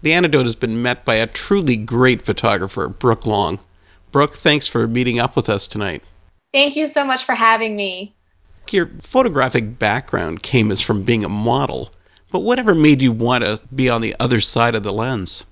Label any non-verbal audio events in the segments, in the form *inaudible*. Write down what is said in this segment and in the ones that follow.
The antidote has been met by a truly great photographer, Brooke Long. Brooke, thanks for meeting up with us tonight. Thank you so much for having me. Your photographic background came as from being a model, but whatever made you want to be on the other side of the lens?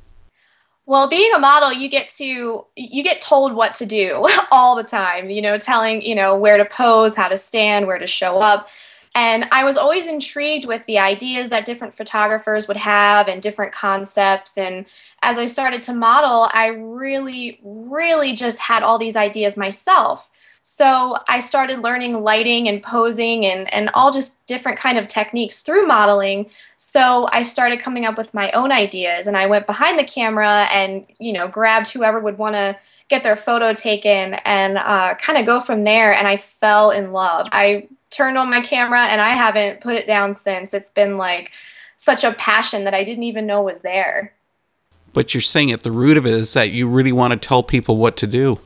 Well, being a model, you get to you get told what to do *laughs* all the time, you know, telling, you know, where to pose, how to stand, where to show up. And I was always intrigued with the ideas that different photographers would have and different concepts. And as I started to model, I really, really just had all these ideas myself. So I started learning lighting and posing and, and all just different kind of techniques through modeling. So I started coming up with my own ideas and I went behind the camera and, you know, grabbed whoever would want to get their photo taken and uh, kind of go from there. And I fell in love. I turned on my camera and I haven't put it down since. It's been like such a passion that I didn't even know was there. But you're saying at the root of it is that you really want to tell people what to do.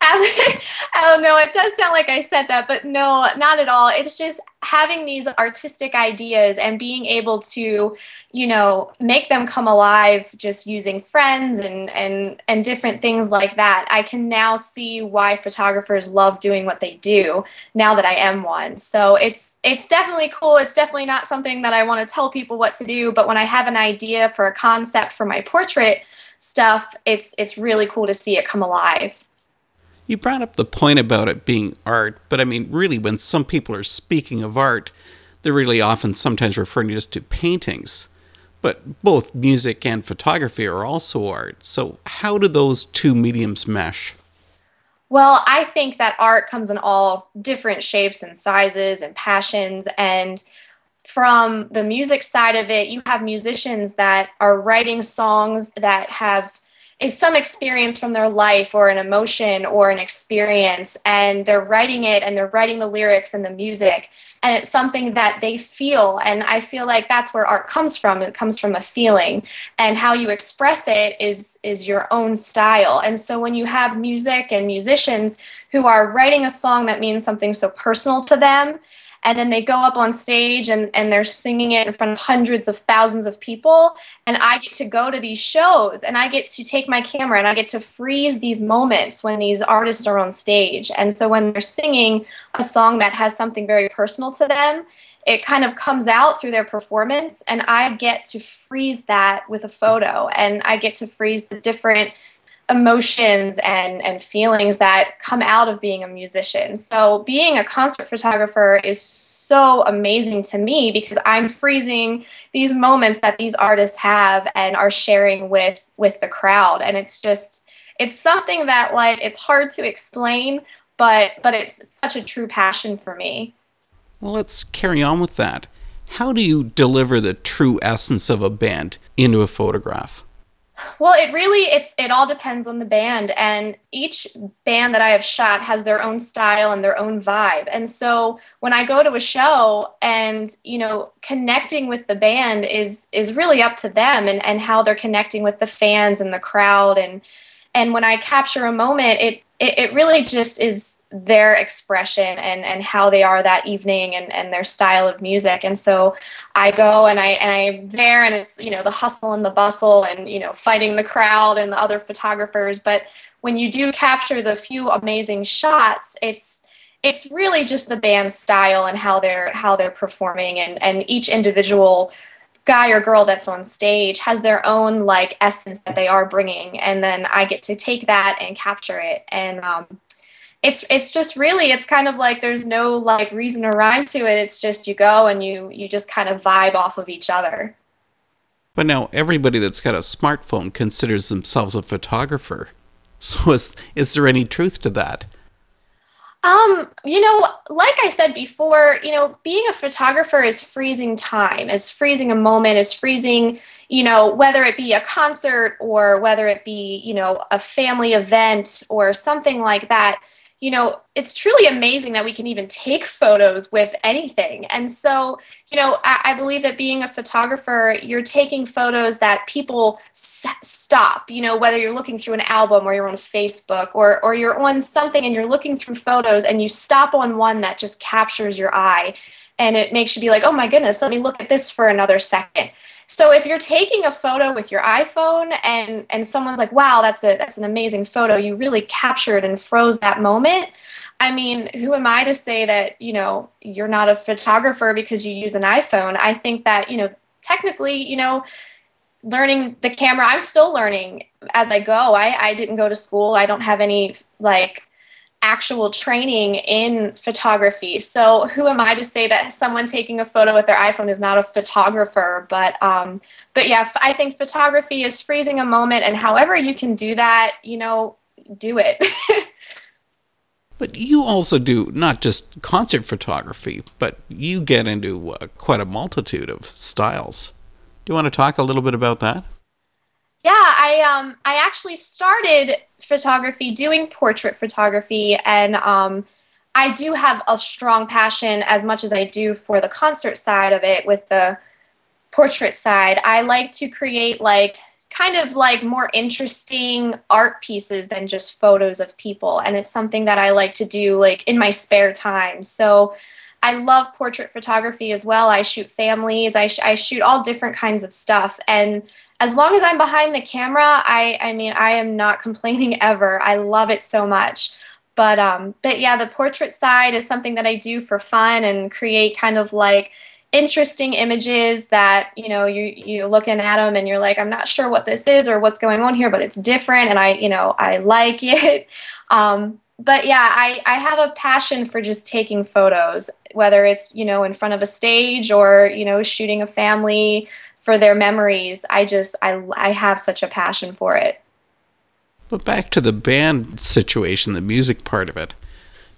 *laughs* oh no, it does sound like I said that, but no, not at all. It's just having these artistic ideas and being able to, you know, make them come alive just using friends and and and different things like that. I can now see why photographers love doing what they do now that I am one. So it's it's definitely cool. It's definitely not something that I want to tell people what to do, but when I have an idea for a concept for my portrait stuff, it's it's really cool to see it come alive. You brought up the point about it being art, but I mean, really, when some people are speaking of art, they're really often sometimes referring just to paintings. But both music and photography are also art. So, how do those two mediums mesh? Well, I think that art comes in all different shapes and sizes and passions. And from the music side of it, you have musicians that are writing songs that have is some experience from their life or an emotion or an experience and they're writing it and they're writing the lyrics and the music and it's something that they feel and i feel like that's where art comes from. It comes from a feeling and how you express it is is your own style. And so when you have music and musicians who are writing a song that means something so personal to them and then they go up on stage and, and they're singing it in front of hundreds of thousands of people. And i get to go to these shows and i get to take my camera and i get to freeze these moments when these artists are on stage. And so when they're singing a song that has something very personal to them it kind of comes out through their performance. And i get to freeze that with a photo and i get to freeze the different emotions and and feelings that come out of being a musician. So being a concert photographer is so amazing to me because I'm freezing these moments that these artists have and are sharing with with the crowd and it's just it's something that like it's hard to explain but but it's such a true passion for me. Well, let's carry on with that. How do you deliver the true essence of a band into a photograph? Well, it really it's it all depends on the band and each band that I have shot has their own style and their own vibe. And so when I go to a show and, you know, connecting with the band is is really up to them and and how they're connecting with the fans and the crowd and and when I capture a moment, it it, it really just is their expression and and how they are that evening and and their style of music. And so i go and i and i'm there and it's you know the hustle and the bustle and you know fighting the crowd and the other photographers. But when you do capture the few amazing shots it's it's really just the band's style and how they're how they're performing and and each individual guy or girl that's on stage has their own like essence that they are bringing and then i get to take that and capture it and um, it's it's just really it's kind of like there's no like reason or rhyme to it. It's just you go and you you just kind of vibe off of each other. But now everybody that's got a smartphone considers themselves a photographer. *laughs* So is is there any truth to that um, you know, like I said before, you know, being a photographer is freezing time, is freezing a moment, is freezing, you know, whether it be a concert or whether it be, you know, a family event or something like that you know, it's truly amazing that we can even take photos with anything. And so, you know, I, I believe that being a photographer, you're taking photos that people s- stop, you know, whether you're looking through an album or you're on Facebook or, or you're on something and you're looking through photos and you stop on one that just captures your eye and it makes you be like, oh my goodness, let me look at this for another second so if you're taking a photo with your iPhone and and someone's like, "Wow, that's a that's an amazing photo. You really captured and froze that moment." I mean, who am I to say that, you know, you're not a photographer because you use an iPhone? I think that, you know, technically, you know, learning the camera, I'm still learning as I go. I, I didn't go to school. I don't have any like actual training in photography. So who am I to say that someone taking a photo with their iPhone is not a photographer? But um, but yeah, I think photography is freezing a moment, and however you can do that, you know, do it. *laughs* but you also do not just concert photography, but you get into uh, quite a multitude of styles. Do you want to talk a little bit about that? Yeah, I um I actually started photography doing portrait photography and um I do have a strong passion as much as I do for the concert side of it with the portrait side. I like to create like kind of like more interesting art pieces than just photos of people and it's something that I like to do like in my spare time. So I love portrait photography as well. I shoot families. I, sh- I shoot all different kinds of stuff and as long as I'm behind the camera, I I mean I am not *laughs* complaining ever. I love it so much. But um but yeah, the portrait side is something that I do for fun and create kind of like interesting images that you know you you're looking at them and you're like i'm not sure what this is or what's going on here but it's different and i you know i like *laughs* it um, but yeah i i have a passion for just taking photos whether it's you know in front of a stage or you know shooting a family for their memories. I just I I have such a passion for it. But back to the band situation, the music part of it.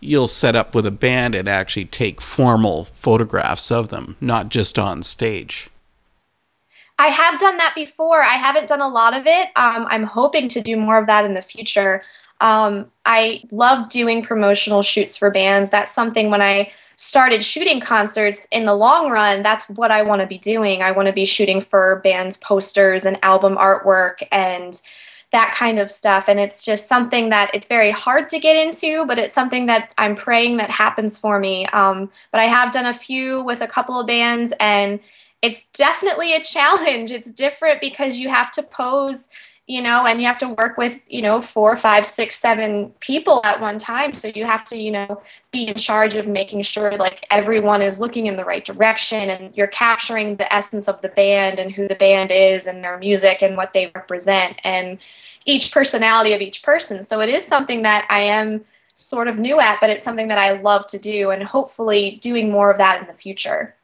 You'll set up with a band and actually take formal photographs of them, not just on stage. I have done that before. I haven't done a lot of it. Um, I'm hoping to do more of that in the future. Um, I love doing promotional shoots for bands. That's something when I started shooting concerts in the long run, that's what I want to be doing. I want to be shooting for bands' posters and album artwork and that kind of stuff. And it's just something that it's very hard to get into, but it's something that I'm praying that happens for me. Um, but I have done a few with a couple of bands, and it's definitely a *laughs* challenge. It's different because you have to pose you know, and you have to work with, you know, four, five, six, seven people at one time. So you have to, you know, be in charge of making sure like everyone is looking in the right direction and you're capturing the essence of the band and who the band is and their music and what they represent and each personality of each person. So it is something that I am sort of new at, but it's something that I love to do and hopefully doing more of that in the future.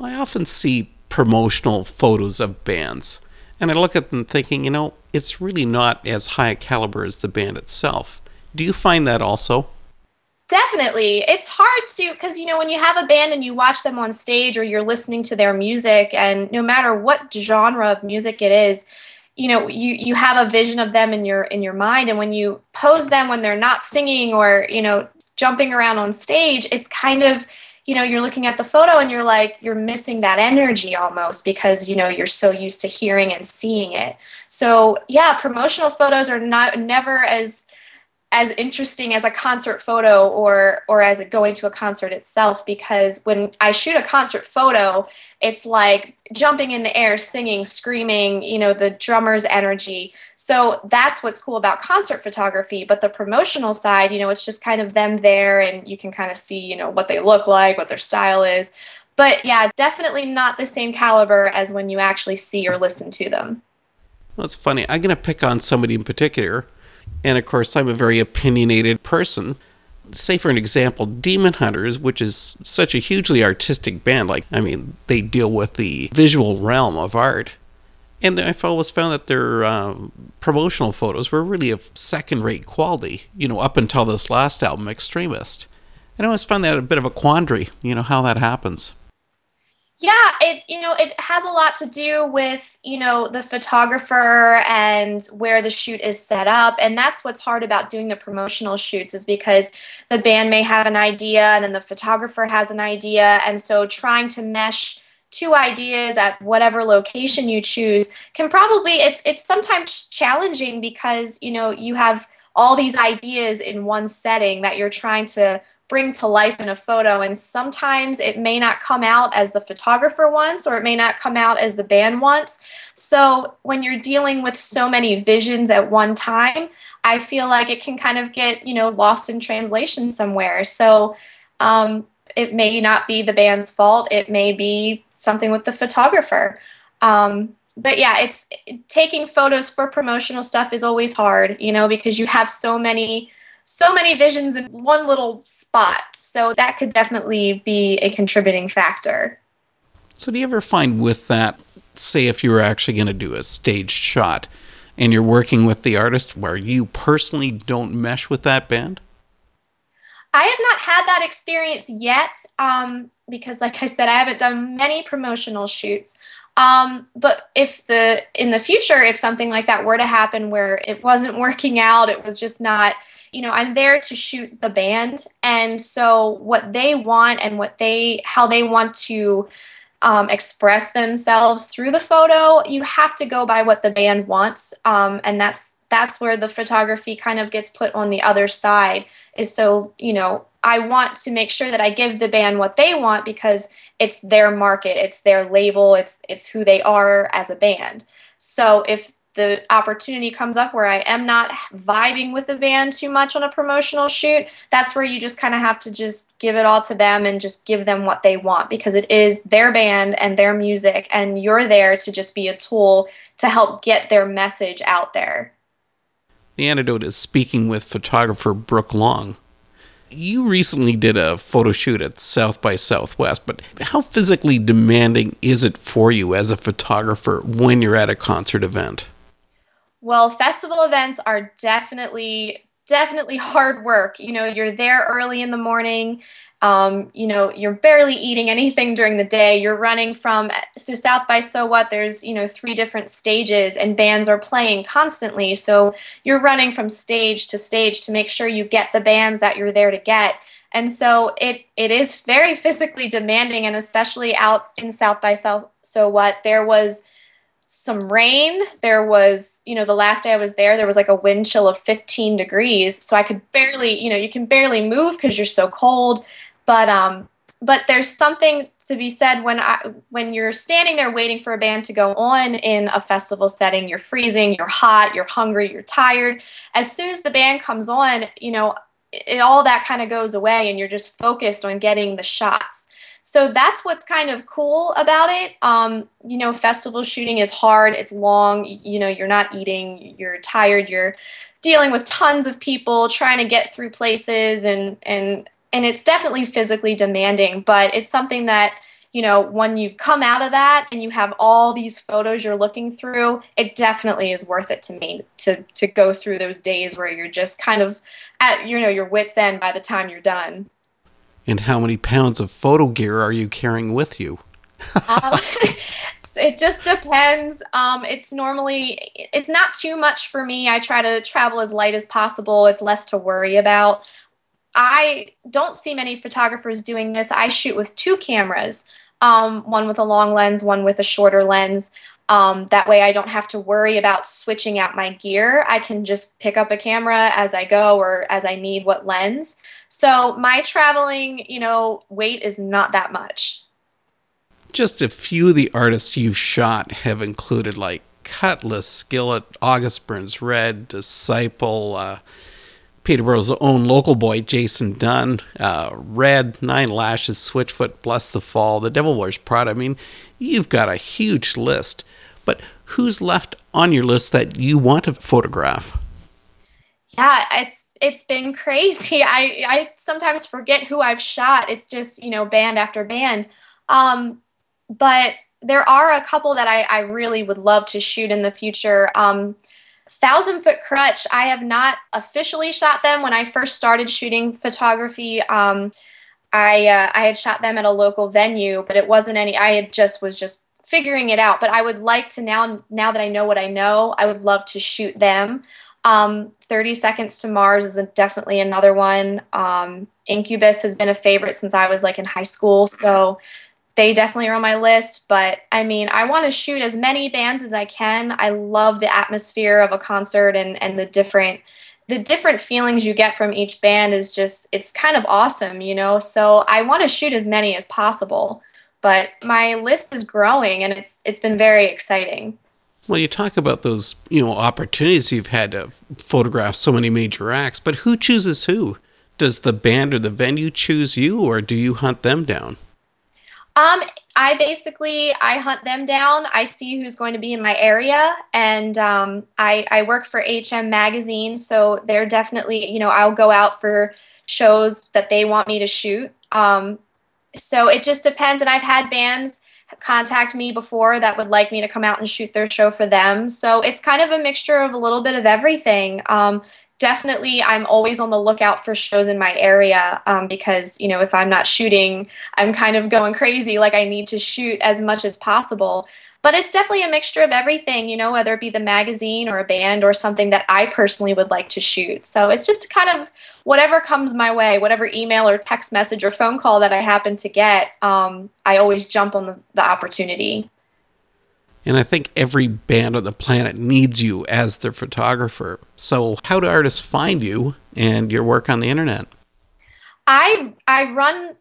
I often see promotional photos of bands and I look at them thinking, you know, it's really not as high a caliber as the band itself. Do you find that also? Definitely. It's hard to, because, you know, when you have a band and you watch them on stage or you're listening to their music, and no matter what genre of music it is, you know you you have a vision of them in your in your mind and when you pose them when they're not singing or you know jumping around on stage it's kind of you know you're looking at the photo and you're like you're missing that energy almost because you know you're so used to hearing and seeing it. So yeah promotional photos are not never as as interesting as a concert photo or or as going to a concert itself because when I shoot a concert photo, it's like jumping in the air, singing, screaming, you know, the drummer's energy. So that's what's cool about concert photography. But the promotional side, you know, it's just kind of them there and you can kind of see, you know, what they look like, what their style is. But yeah, definitely not the same caliber as when you actually see or listen to them. It's funny. I'm going to pick on somebody in particular and of course, I'm a very opinionated person. Say, for an example, Demon Hunters, which is such a hugely artistic band, like, I mean, they deal with the visual realm of art. And I've always found that their um, promotional photos were really of second rate quality, you know, up until this last album, Extremist. And I always found that a bit of a quandary, you know, how that happens. Yeah, it you know it has a lot to do with you know the photographer and where the shoot is set up, and that's what's hard about doing the promotional shoots is because the band may have an idea and then the photographer has an idea, and so trying to mesh two ideas at whatever location you choose can probably it's it's sometimes challenging because you know you have all these ideas in one setting that you're trying to bring to life in a photo. And sometimes it may not come out as the photographer wants, or it may not come out as the band wants. So when you're dealing with so many visions at one time, I feel like it can kind of get, you know, lost in translation somewhere. So um, it may not be the band's fault. It may be something with the photographer. Um, but yeah, it's taking photos for promotional stuff is always hard, you know, because you have so many so many visions in one little spot. So that could definitely be a contributing factor. So do you ever find with that, say if you were actually going to do a staged shot and you're working with the artist where you personally don't mesh with that band? I have not had that experience yet um, because, like I said, I haven't done many promotional shoots. Um, but if the in the future, if something like that were to happen where it wasn't *laughs* working out, it was just not you know i'm there to shoot the band. And so what they want and what they how they want to um, express themselves through the photo you have to go by what the band wants. Um, and that's that's where the photography kind of gets put on the other side is so you know i want to make sure that i give the band what they want because it's their market it's their label it's it's who they are as a band. So if the opportunity comes up where I am not vibing with the band too much on a promotional shoot, that's where you just kind of have to just give it all to them and just give them what they want because it is their band and their music, and you're there to just be a tool to help get their message out there. The antidote is speaking with photographer Brooke Long. You recently did a photo shoot at South by Southwest, but how physically demanding is it for you as a photographer when you're at a concert event? Well, festival events are definitely definitely hard work. You know, you're there early in the morning. Um, you know, you're barely eating anything during the day. You're running from so South by Southwest. There's you know three different stages, and bands are playing constantly. So you're running from stage to stage to make sure you get the bands that you're there to get. And so it it is very *laughs* physically demanding, and especially out in South by South So What, there was some rain. There was, you know, the last day I was there, there was like a wind chill of 15 degrees. So I could barely, you know, you can barely move because you're so cold. But um, but there's something to be said when I when you're standing there waiting for a band to go on in a festival setting. You're freezing, you're hot, you're hungry, you're tired. As soon as the band comes on, you know, it, all that kind of goes away, and you're just focused on getting the shots. So that's what's kind of cool about it. Um, you know, festival shooting is hard, it's long, you know, you're not eating, you're tired, you're dealing with tons of people trying to get through places and and and it's definitely physically demanding, but it's something that you know, when you come out of that and you have all these photos you're looking through, it definitely is worth it to me to to go through those days where you're just kind of at you know your wits end by the time you're done. And how many pounds of photo gear are you carrying with you? um, *laughs* *laughs* it just depends. Um, it's normally it's not too much for me. I try to travel as light as possible. It's less to worry about. I don't see many photographers doing this. I shoot with two cameras, um, one with a long lens, one with a shorter lens. Um, that way, I don't have to worry about switching out my gear. I can just pick up a camera as I go or as I need what lens. So my traveling, you know, weight is not that much. Just a few of the artists you've shot have included like Kutless, Skillet, August Burns Red, Disciple, uh, Peterborough's own local boy, Jason Dunn, uh, Red, Nine Lashes, Switchfoot, Blessthefall, The Devil Wears Prada. I mean, you've got a huge list. But who's left on your list that you want to photograph? Yeah, it's it's been crazy. *laughs* I I sometimes forget who I've shot. It's just you know band after band. Um, but there are a couple that I, I really would love to shoot in the future. Um, Thousand Foot Krutch, I have not officially shot them. When I first started shooting photography, um, I uh, I had shot them at a local venue, but it wasn't any. I had just was just figuring it out. But I would like to now now that I know what I know, I would love to shoot them. Um, 30 Seconds to Mars is a, definitely another one. Um, Incubus has been a favorite since I was like in high school. So they definitely are on my list. But I mean, I want to shoot as many bands as I can. I love the atmosphere of a concert and, and the different the different feelings you get from each band is just it's kind of awesome, you know. So I want to shoot as many as possible, but my list is growing and it's it's been very exciting. Well, you talk about those, you know, opportunities you've had to photograph so many major acts, but who chooses who? Does the band or the venue choose you or do you hunt them down? Um, I basically I hunt them down. I see who's going to be in my area, and um, I I work for HM Magazine, so they're definitely you know I'll go out for shows that they want me to shoot. Um, so it just depends, and I've had bands contact me before that would like me to come out and shoot their show for them. So it's kind of a mixture of a little bit of everything. Um, definitely i'm always on the lookout for shows in my area um, because you know if i'm not shooting i'm kind of going crazy like i need to shoot as much as possible but it's definitely a mixture of everything you know whether it be the magazine or a band or something that i personally would like to shoot so it's just kind of whatever comes my way whatever email or text message or phone call that i happen to get um, i always jump on the, the opportunity and I think every band on the planet needs you as their photographer. So, how do artists find you and your work on the internet? I I run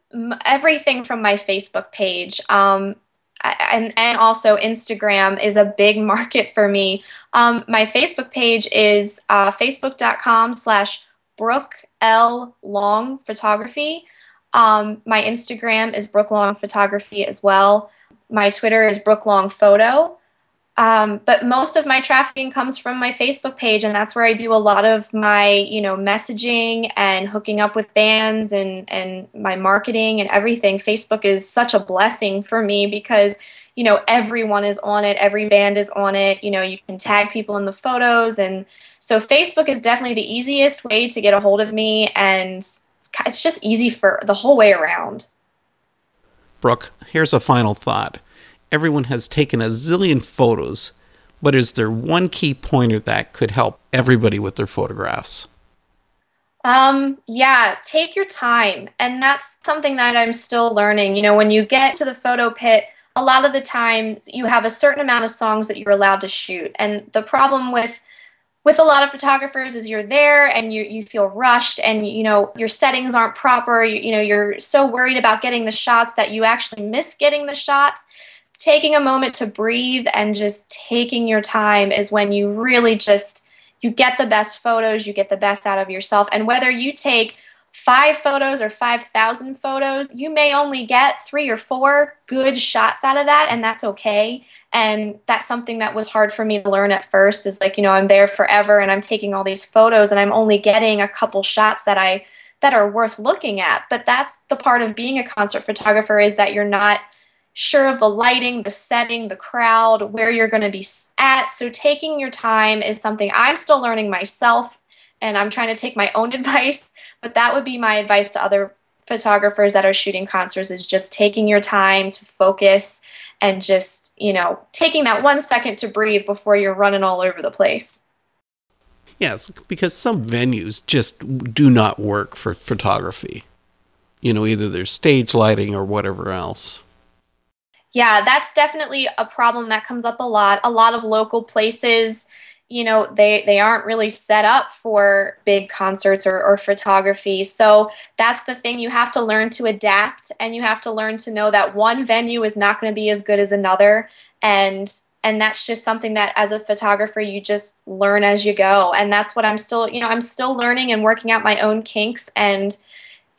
everything from my Facebook page, um, and and also Instagram is a big *laughs* market for me. Um, my Facebook page is uh, facebook.com/slash Brooke L Long Photography. Um, my Instagram is Brooke Long Photography as well. My Twitter is Brooke Long Photo. Um, but most of my trafficking comes from my Facebook page, and that's where I do a lot of my, you know, messaging and hooking up with bands and and my marketing and everything. Facebook is such a blessing for me because you know everyone is on it, every band is on it. You know, you can tag people in the photos, and so Facebook is definitely the easiest way to get a hold of me, and it's just easy for the whole way around. Brooke, here's a final thought. Everyone has taken a zillion photos, but is there one key pointer that could help everybody with their photographs? Um, yeah, take your time. And that's something that I'm still learning. You know, when you get to the photo pit, a lot of the times you have a certain amount of songs that you're allowed to shoot. And the problem with with a lot of photographers is you're there and you, you feel rushed and you know your settings aren't proper. You, you know you're so worried about getting the shots that you actually miss getting the shots. Taking a moment to breathe and just taking your time is when you really just you get the best photos you get the best out of yourself. And whether you take five photos or 5000 photos you may only get three or four good shots out of that and that's okay and that's something that was hard for me to learn at first is like you know i'm there forever and i'm taking all these photos and i'm only getting a couple shots that i that are worth looking at but that's the part of being a concert photographer is that you're not sure of the lighting, the setting, the crowd, where you're going to be at. So taking your time is something I'm still learning myself and I'm trying to take my own *laughs* advice, but that would be my advice to other photographers that are shooting concerts is just taking your time to focus and just, you know, taking that 1 second to breathe before you're running all over the place. Yes, because some venues just do not work for photography. You know, either there's stage lighting or whatever else. Yeah, that's definitely a problem that comes up a lot. A lot of local places, you know, they they aren't really set up for big concerts or, or photography. So that's the thing. You have to learn to adapt and you have to learn to know that one venue is not going to be as good as another. And and that's just something that as a photographer you just learn as you go and that's what i'm still you know i'm still learning and working out my own kinks and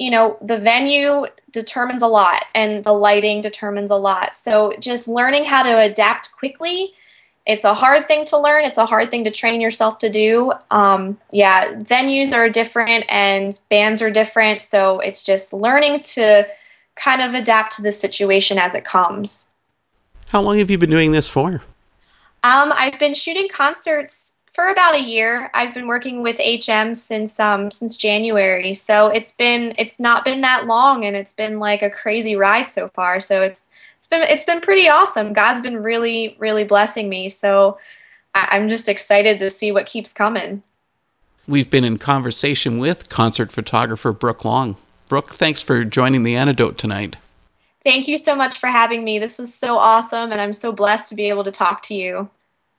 you know, the venue determines a lot and the lighting determines a lot. So just learning how to adapt quickly. It's a hard thing to learn. It's a hard thing to train yourself to do. Um, yeah, venues are different and bands are different. So it's just learning to kind of adapt to the situation as it comes. How long have you been doing this for? Um, I've been shooting concerts for about a year. I've been working with HM since um since January. So it's been it's not been that long and it's been like a crazy ride so far. So it's it's been it's been pretty awesome. God's been really really blessing me. So I, I'm just excited to see what keeps coming. We've been in conversation with concert photographer Brooke Long. Brooke, thanks for joining the antidote tonight. Thank you so much for having me. This was so awesome and I'm so blessed to be able to talk to you.